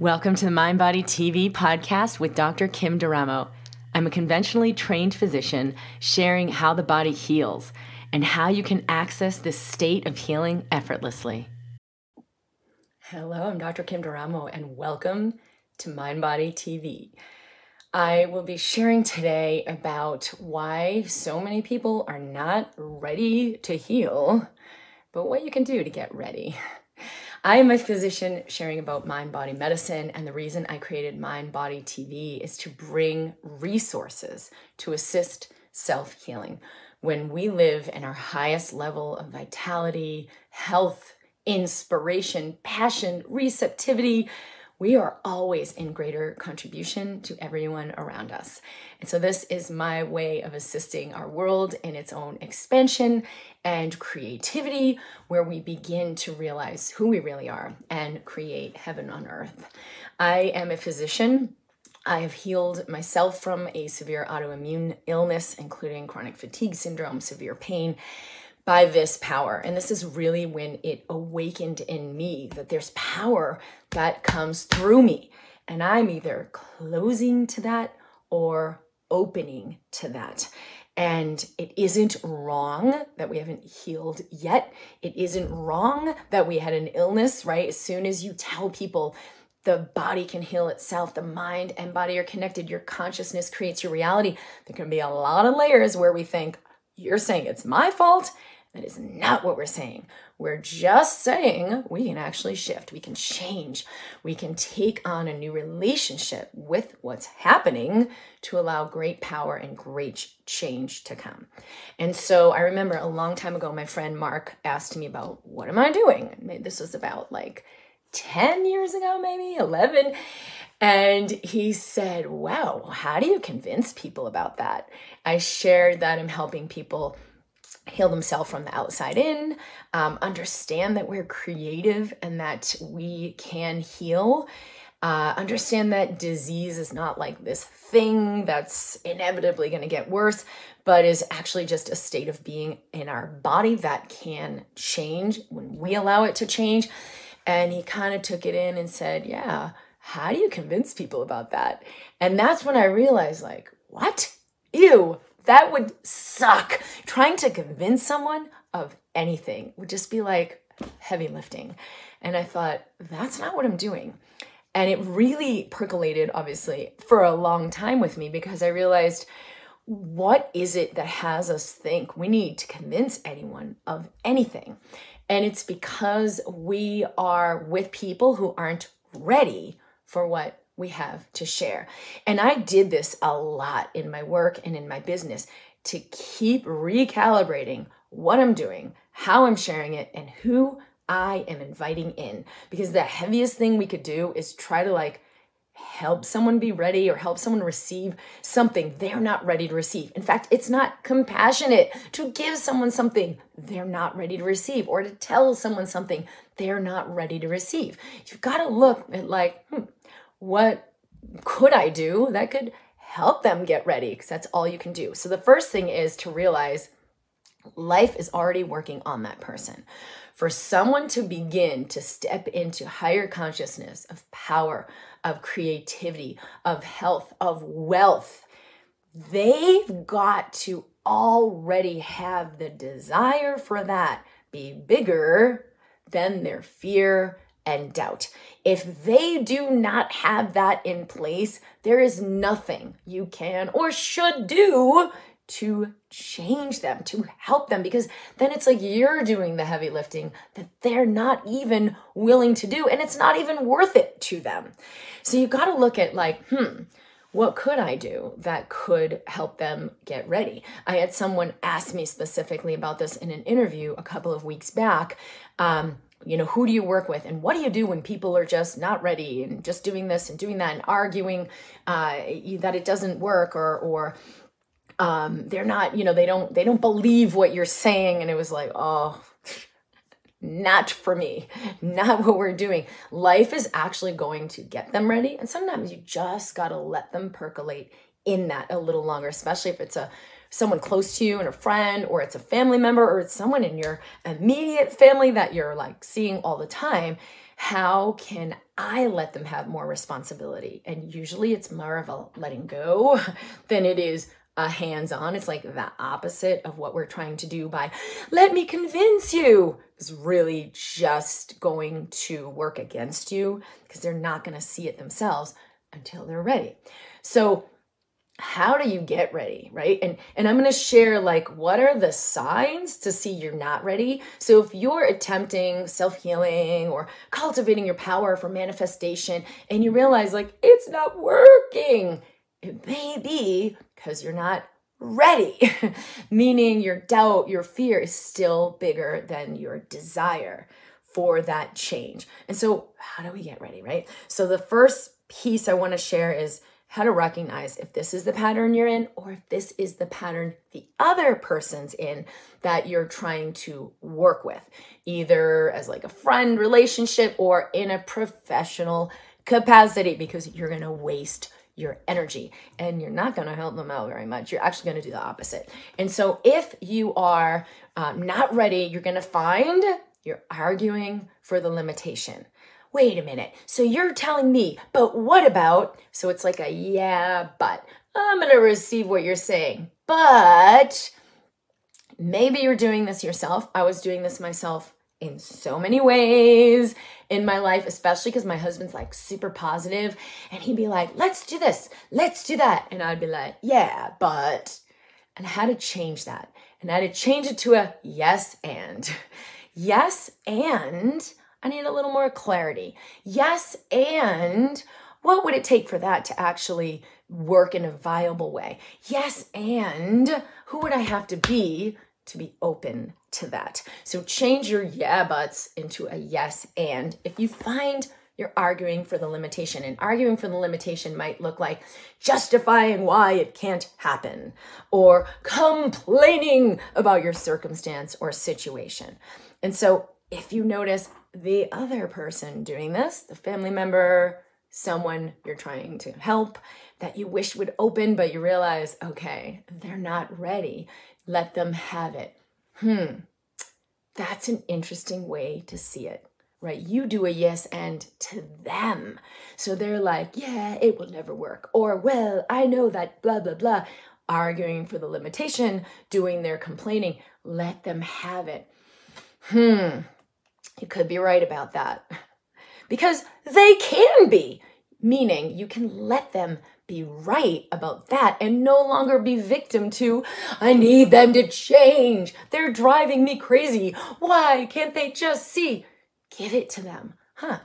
Welcome to the Mind Body TV podcast with Dr. Kim D'Eramo. I'm a conventionally trained physician sharing how the body heals and how you can access this state of healing effortlessly. Hello, I'm Dr. Kim D'Eramo, and welcome to Mind Body TV. I will be sharing today about why so many people are not ready to heal, but what you can do to get ready. I am a physician sharing about mind body medicine, and the reason I created Mind Body TV is to bring resources to assist self healing. When we live in our highest level of vitality, health, inspiration, passion, receptivity, we are always in greater contribution to everyone around us. And so, this is my way of assisting our world in its own expansion and creativity, where we begin to realize who we really are and create heaven on earth. I am a physician. I have healed myself from a severe autoimmune illness, including chronic fatigue syndrome, severe pain by this power. And this is really when it awakened in me that there's power that comes through me. And I'm either closing to that or opening to that. And it isn't wrong that we haven't healed yet. It isn't wrong that we had an illness, right? As soon as you tell people the body can heal itself, the mind and body are connected, your consciousness creates your reality, there can be a lot of layers where we think, you're saying it's my fault that is not what we're saying. We're just saying we can actually shift, we can change, we can take on a new relationship with what's happening to allow great power and great change to come. And so I remember a long time ago, my friend Mark asked me about what am I doing? This was about like 10 years ago, maybe 11. And he said, Wow, how do you convince people about that? I shared that I'm helping people heal themselves from the outside in, um, understand that we're creative and that we can heal. Uh, understand that disease is not like this thing that's inevitably going to get worse, but is actually just a state of being in our body that can change when we allow it to change. And he kind of took it in and said, Yeah, how do you convince people about that? And that's when I realized, like, what? Ew, that would suck. Trying to convince someone of anything would just be like heavy lifting. And I thought, that's not what I'm doing. And it really percolated, obviously, for a long time with me because I realized what is it that has us think we need to convince anyone of anything? And it's because we are with people who aren't ready for what we have to share. And I did this a lot in my work and in my business to keep recalibrating what I'm doing, how I'm sharing it, and who I am inviting in. Because the heaviest thing we could do is try to like help someone be ready or help someone receive something they're not ready to receive. In fact, it's not compassionate to give someone something they're not ready to receive or to tell someone something they're not ready to receive. You've got to look at like, hmm, what could I do that could help them get ready? Because that's all you can do. So the first thing is to realize life is already working on that person. For someone to begin to step into higher consciousness of power, of creativity, of health, of wealth, they've got to already have the desire for that be bigger than their fear and doubt. If they do not have that in place, there is nothing you can or should do to change them, to help them, because then it's like you're doing the heavy lifting that they're not even willing to do, and it's not even worth it to them. So you got to look at, like, hmm, what could I do that could help them get ready? I had someone ask me specifically about this in an interview a couple of weeks back. Um, you know who do you work with and what do you do when people are just not ready and just doing this and doing that and arguing uh, that it doesn't work or or um, they're not you know they don't they don't believe what you're saying. And it was like oh not for me not what we're doing. Life is actually going to get them ready. And sometimes you just got to let them percolate in that a little longer especially if it's a someone close to you and a friend, or it's a family member, or it's someone in your immediate family that you're like seeing all the time, how can I let them have more responsibility? And usually it's more of a letting go than it is a hands on. It's like the opposite of what we're trying to do by let me convince you is really just going to work against you because they're not going to see it themselves until they're ready. So how do you get ready right and and i'm going to share like what are the signs to see you're not ready so if you're attempting self-healing or cultivating your power for manifestation and you realize like it's not working it may be because you're not ready. Meaning your doubt your fear is still bigger than your desire for that change. And so how do we get ready right? So the first piece i want to share is how to recognize if this is the pattern you're in or if this is the pattern the other person's in that you're trying to work with, either as like a friend relationship or in a professional capacity, because you're going to waste your energy and you're not going to help them out very much. You're actually going to do the opposite. And so if you are um, not ready, you're going to find you're arguing for the limitation wait a minute. So you're telling me, but what about? So it's like a yeah, but I'm going to receive what you're saying. But maybe you're doing this yourself. I was doing this myself in so many ways in my life, especially because my husband's like super positive and he'd be like, let's do this, let's do that. And I'd be like, yeah, but, and I had to change that. And I had to change it to a yes and. Yes and I need a little more clarity. Yes, and what would it take for that to actually work in a viable way? Yes, and who would I have to be to be open to that? So change your yeah buts into a yes and. If you find you're arguing for the limitation, and arguing for the limitation might look like justifying why it can't happen or complaining about your circumstance or situation. And so if you notice the other person doing this, the family member, someone you're trying to help that you wish would open, but you realize, okay, they're not ready. Let them have it. Hmm, that's an interesting way to see it, right? You do a yes and to them. So they're like, yeah, it will never work. Or, well, I know that, blah, blah, blah. Arguing for the limitation, doing their complaining. Let them have it. Hmm, you could be right about that. Because they can be, meaning you can let them be right about that and no longer be victim to, I need them to change. They're driving me crazy. Why can't they just see? Give it to them. Huh.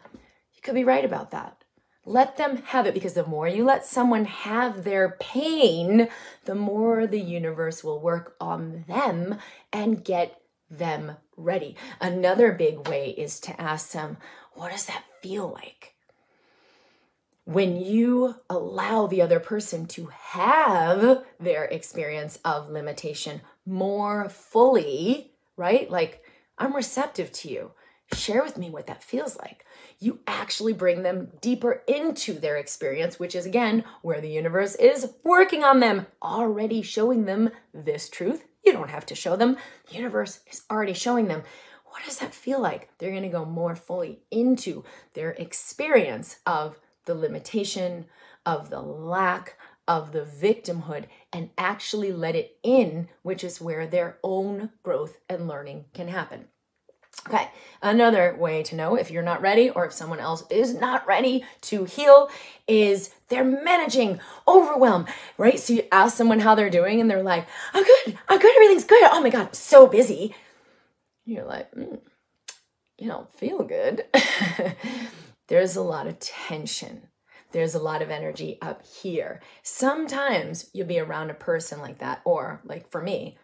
You could be right about that. Let them have it because the more you let someone have their pain, the more the universe will work on them and get them ready. Another big way is to ask them, what does that feel like? When you allow the other person to have their experience of limitation more fully, right? Like, I'm receptive to you. Share with me what that feels like. You actually bring them deeper into their experience, which is again where the universe is working on them, already showing them this truth you don't have to show them. The universe is already showing them. What does that feel like? They're going to go more fully into their experience of the limitation, of the lack, of the victimhood, and actually let it in, which is where their own growth and learning can happen. Okay, another way to know if you're not ready or if someone else is not ready to heal is they're managing overwhelm, right? So you ask someone how they're doing and they're like, I'm good, I'm good, everything's good. Oh my God, I'm so busy. You're like, mm, you don't feel good. There's a lot of tension. There's a lot of energy up here. Sometimes you'll be around a person like that, or like for me,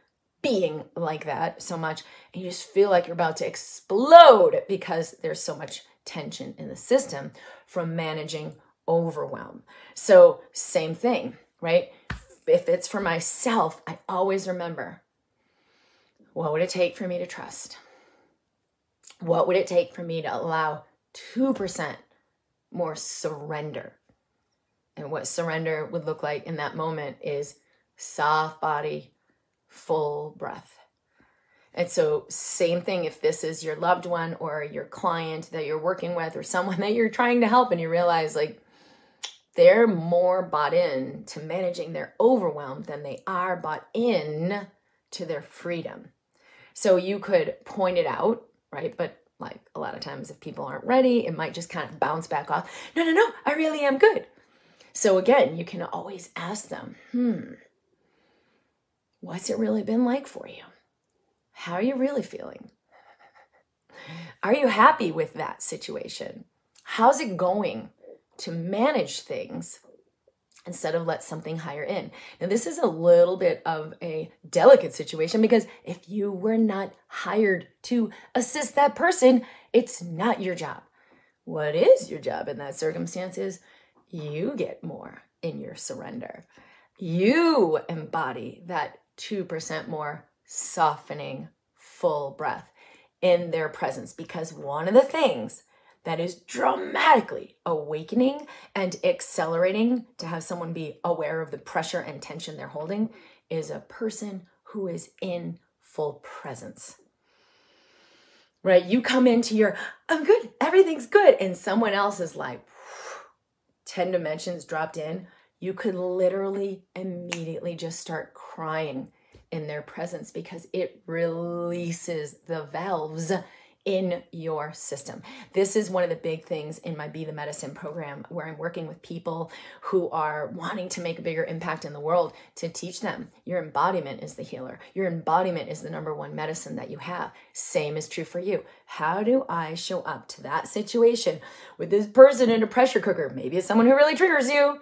being like that so much and you just feel like you're about to explode because there's so much tension in the system from managing overwhelm. So, same thing, right? If it's for myself, I always remember what would it take for me to trust? What would it take for me to allow 2% more surrender? And what surrender would look like in that moment is soft body, full breath. And so, same thing if this is your loved one or your client that you're working with or someone that you're trying to help, and you realize like they're more bought in to managing their overwhelm than they are bought in to their freedom. So, you could point it out, right? But like a lot of times, if people aren't ready, it might just kind of bounce back off. No, no, no, I really am good. So, again, you can always ask them, hmm, what's it really been like for you? How are you really feeling? Are you happy with that situation? How's it going to manage things instead of let something higher in? Now, this is a little bit of a delicate situation because if you were not hired to assist that person, it's not your job. What is your job in that circumstance is you get more in your surrender. You embody that 2% more softening full breath in their presence because one of the things that is dramatically awakening and accelerating to have someone be aware of the pressure and tension they're holding is a person who is in full presence. Right? You come into your, I'm good, everything's good, and someone else is like, 10 dimensions dropped in. You could literally immediately just start crying in their presence because it releases the valves in your system. This is one of the big things in my Be the Medicine program where I'm working with people who are wanting to make a bigger impact in the world to teach them your embodiment is the healer. Your embodiment is the number one medicine that you have. Same is true for you. How do I show up to that situation with this person in a pressure cooker? Maybe it's someone who really triggers you.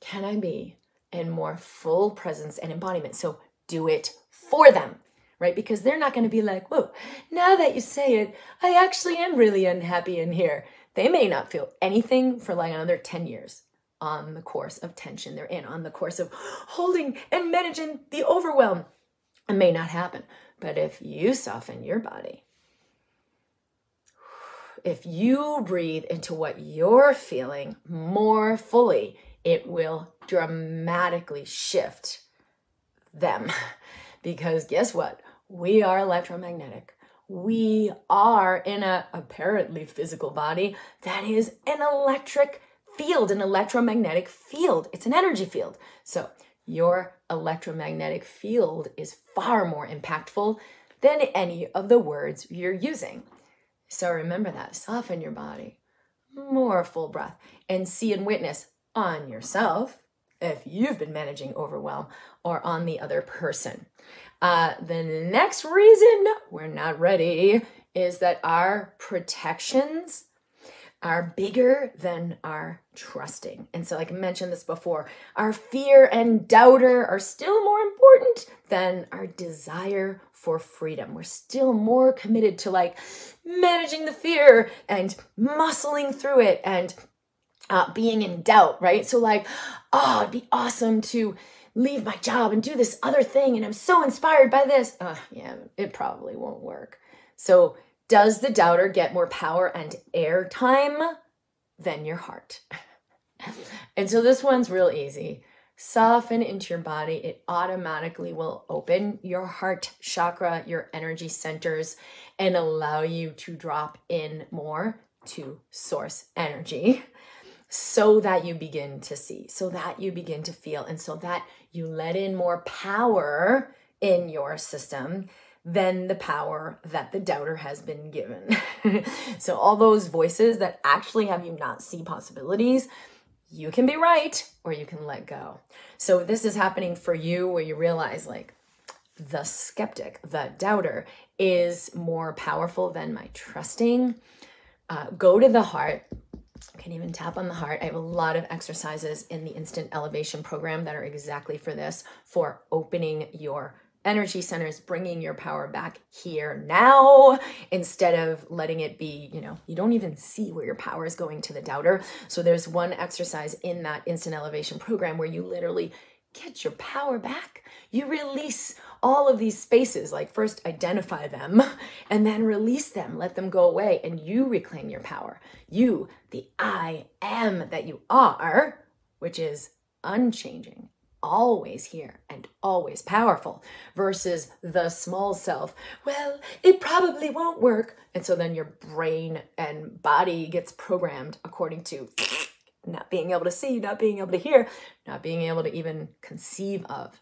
Can I be in more full presence and embodiment? So do it for them, right? Because they're not going to be like, whoa, now that you say it, I actually am really unhappy in here. They may not feel anything for like another 10 years on the course of tension they're in, on the course of holding and managing the overwhelm. It may not happen. But if you soften your body, if you breathe into what you're feeling more fully, it will dramatically shift them. Because guess what? We are electromagnetic. We are in a apparently physical body that is an electric field, an electromagnetic field. It's an energy field. So, your electromagnetic field is far more impactful than any of the words you're using. So, remember that. Soften your body, more full breath, and see and witness on yourself if you've been managing overwhelm or on the other person. Uh, the next reason we're not ready is that our protections are bigger than our trusting. And so, like I mentioned this before, our fear and doubter are still more important than our desire for freedom. We're still more committed to like managing the fear and muscling through it and uh, being in doubt, right? So, like, oh, it'd be awesome to leave my job and do this other thing, and I'm so inspired by this. Uh, yeah, it probably won't work. So, does the doubter get more power and airtime than your heart? and so, this one's real easy. Soften into your body, it automatically will open your heart chakra, your energy centers, and allow you to drop in more to source energy so that you begin to see, so that you begin to feel, and so that you let in more power in your system than the power that the doubter has been given. so, all those voices that actually have you not see possibilities, you can be right or you can let go. So, this is happening for you where you realize, like, the skeptic, the doubter, is more powerful than my trusting. Uh, go to the heart, can even tap on the heart. I have a lot of exercises in the instant elevation program that are exactly for this for opening your energy centers, bringing your power back here now instead of letting it be, you know, you don't even see where your power is going to the doubter. So there's one exercise in that instant elevation program where you literally get your power back. You release all of these spaces, like first identify them and then release them, let them go away, and you reclaim your power. You, the I am that you are, which is unchanging, always here and always powerful versus the small self. Well, it probably won't work. And so then your brain and body gets programmed according to not being able to see, not being able to hear, not being able to even conceive of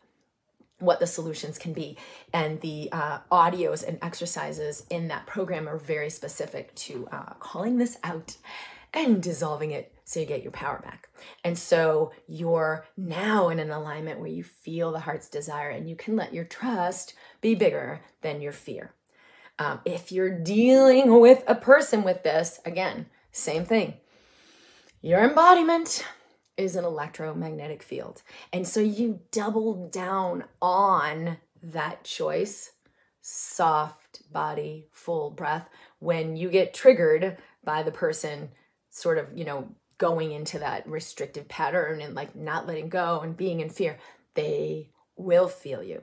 what the solutions can be. And the uh, audios and exercises in that program are very specific to uh, calling this out and dissolving it so you get your power back. And so you're now in an alignment where you feel the heart's desire and you can let your trust be bigger than your fear. Um, if you're dealing with a person with this, again, same thing. Your embodiment is an electromagnetic field. And so you double down on that choice soft body, full breath. When you get triggered by the person, sort of, you know, going into that restrictive pattern and like not letting go and being in fear, they will feel you.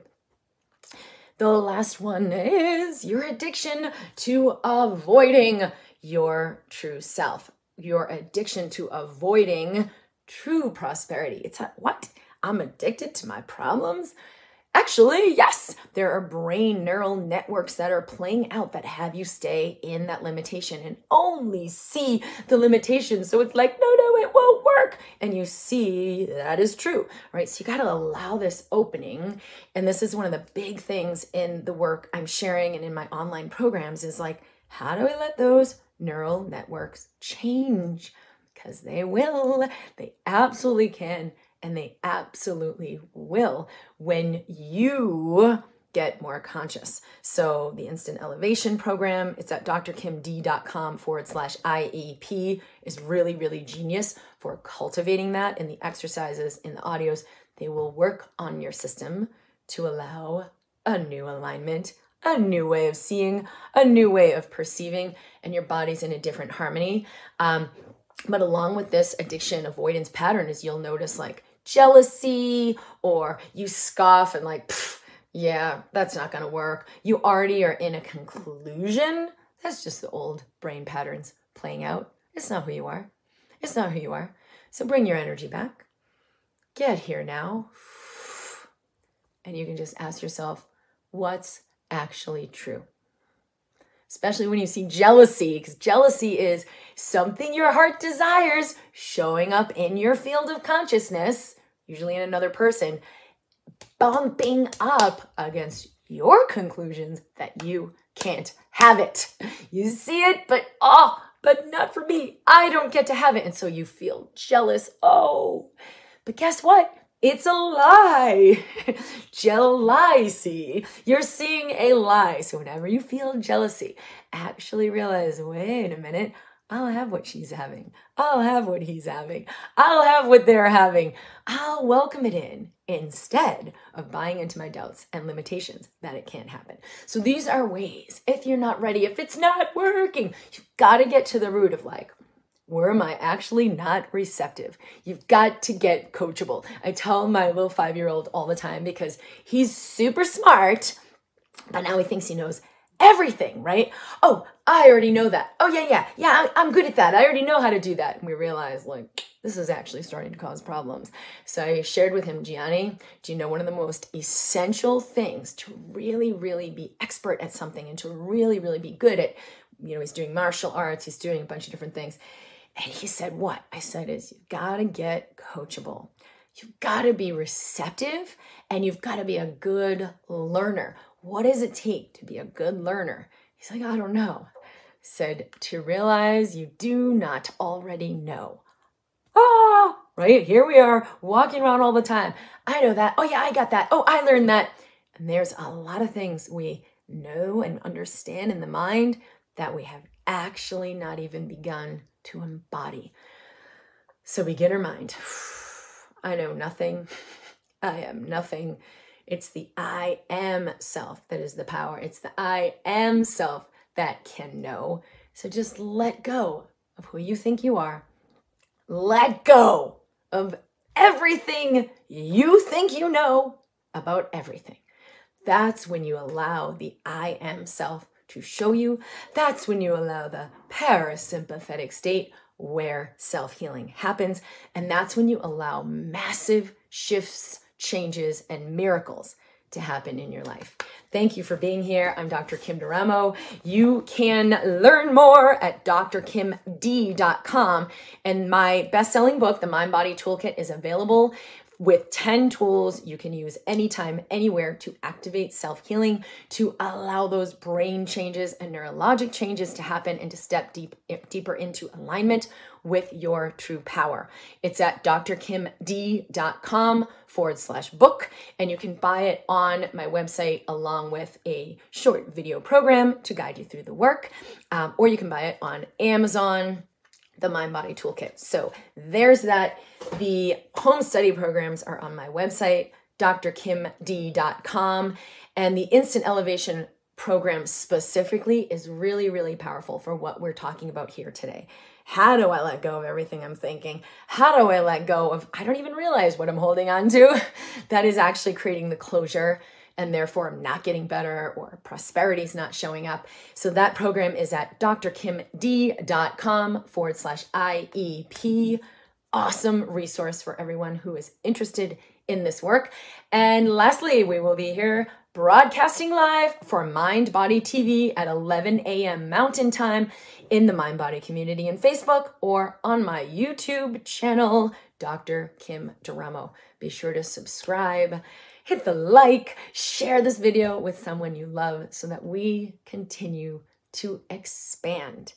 The last one is your addiction to avoiding your true self, your addiction to avoiding true prosperity. It's a, what? I'm addicted to my problems? Actually, yes, there are brain neural networks that are playing out that have you stay in that limitation and only see the limitation. So it's like, no, no, it won't work. And you see that is true, right? So you got to allow this opening. And this is one of the big things in the work I'm sharing and in my online programs is like, how do we let those neural networks change? Because they will, they absolutely can and they absolutely will when you get more conscious. So the instant elevation program, it's at drkimd.com forward slash IEP is really, really genius for cultivating that in the exercises, in the audios. They will work on your system to allow a new alignment, a new way of seeing, a new way of perceiving, and your body's in a different harmony. Um, but along with this addiction avoidance pattern is you'll notice like jealousy or you scoff and like, yeah, that's not going to work. You already are in a conclusion. That's just the old brain patterns playing out. It's not who you are. It's not who you are. So bring your energy back. Get here now. And you can just ask yourself, what's actually true? Especially when you see jealousy, because jealousy is something your heart desires showing up in your field of consciousness usually in another person, bumping up against your conclusions that you can't have it. You see it, but oh, but not for me. I don't get to have it. And so you feel jealous. Oh, but guess what? It's a lie. jealousy. You're seeing a lie. So whenever you feel jealousy, actually realize wait a minute, I'll have what she's having. I'll have what he's having. I'll have what they're having. I'll welcome it in instead of buying into my doubts and limitations that it can't happen. So these are ways, if you're not ready, if it's not working, you've got to get to the root of like, where am I actually not receptive? You've got to get coachable. I tell my little five year old all the time because he's super smart, but now he thinks he knows everything, right? Oh, I already know that. Oh, yeah, yeah, yeah, I'm good at that. I already know how to do that. And we realize, like, this is actually starting to cause problems. So I shared with him, Gianni, do you know one of the most essential things to really, really be expert at something and to really, really be good at, you know, he's doing martial arts, he's doing a bunch of different things. And he said, What? I said, is you've got to get coachable. You've got to be receptive and you've got to be a good learner. What does it take to be a good learner? He's like, I don't know. Said to realize you do not already know. Ah, right? Here we are walking around all the time. I know that. Oh, yeah, I got that. Oh, I learned that. And there's a lot of things we know and understand in the mind that we have actually not even begun to embody. So, beginner mind. I know nothing. I am nothing. It's the I am self that is the power. It's the I am self that can know. So just let go of who you think you are. Let go of everything you think you know about everything. That's when you allow the I am self to show you. That's when you allow the parasympathetic state where self healing happens. And that's when you allow massive shifts changes and miracles to happen in your life. Thank you for being here. I'm Dr. Kim D'Eramo. You can learn more at drkimd.com. And my best selling book, The Mind Body Toolkit, is available with 10 tools you can use anytime, anywhere to activate self healing, to allow those brain changes and neurologic changes to happen and to step deep, deeper into alignment with your true power. It's at drkimd.com forward slash book, and you can buy it on my website along with a short video program to guide you through the work, um, or you can buy it on Amazon the Mind Body Toolkit. So there's that. The home study programs are on my website, drkimd.com. And the Instant Elevation program specifically is really, really powerful for what we're talking about here today. How do I let go of everything I'm thinking? How do I let go of, I don't even realize what I'm holding on to? that is actually creating the closure and therefore I'm not getting better or prosperity is not showing up. So that program is at drkimd.com forward slash IEP. Awesome resource for everyone who is interested in this work. And lastly, we will be here broadcasting live for Mind Body TV at 11 a.m. Mountain Time in the Mind Body community in Facebook or on my YouTube channel, Dr. Kim D'Eramo. Be sure to subscribe hit the like, share this video with someone you love so that we continue to expand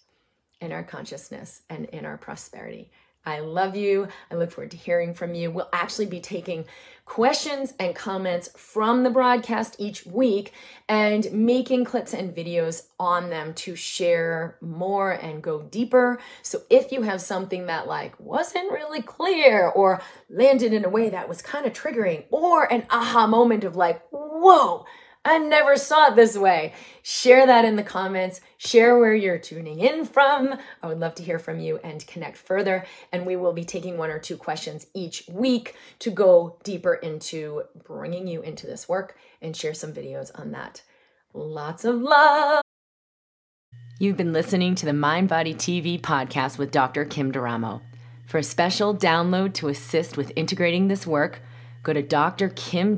in our consciousness and in our prosperity. I love you. I look forward to hearing from you. We'll actually be taking questions and comments from the broadcast each week and making clips and videos on them to share more and go deeper. So if you have something that like wasn't really clear or landed in a way that was kind of triggering or an aha moment of like, whoa, I never saw it this way. Share that in the comments. Share where you're tuning in from. I would love to hear from you and connect further. And we will be taking one or two questions each week to go deeper into bringing you into this work and share some videos on that. Lots of love. You've been listening to the Mind Body TV podcast with Dr. Kim D'Eramo. For a special download to assist with integrating this work, go to drkimd.com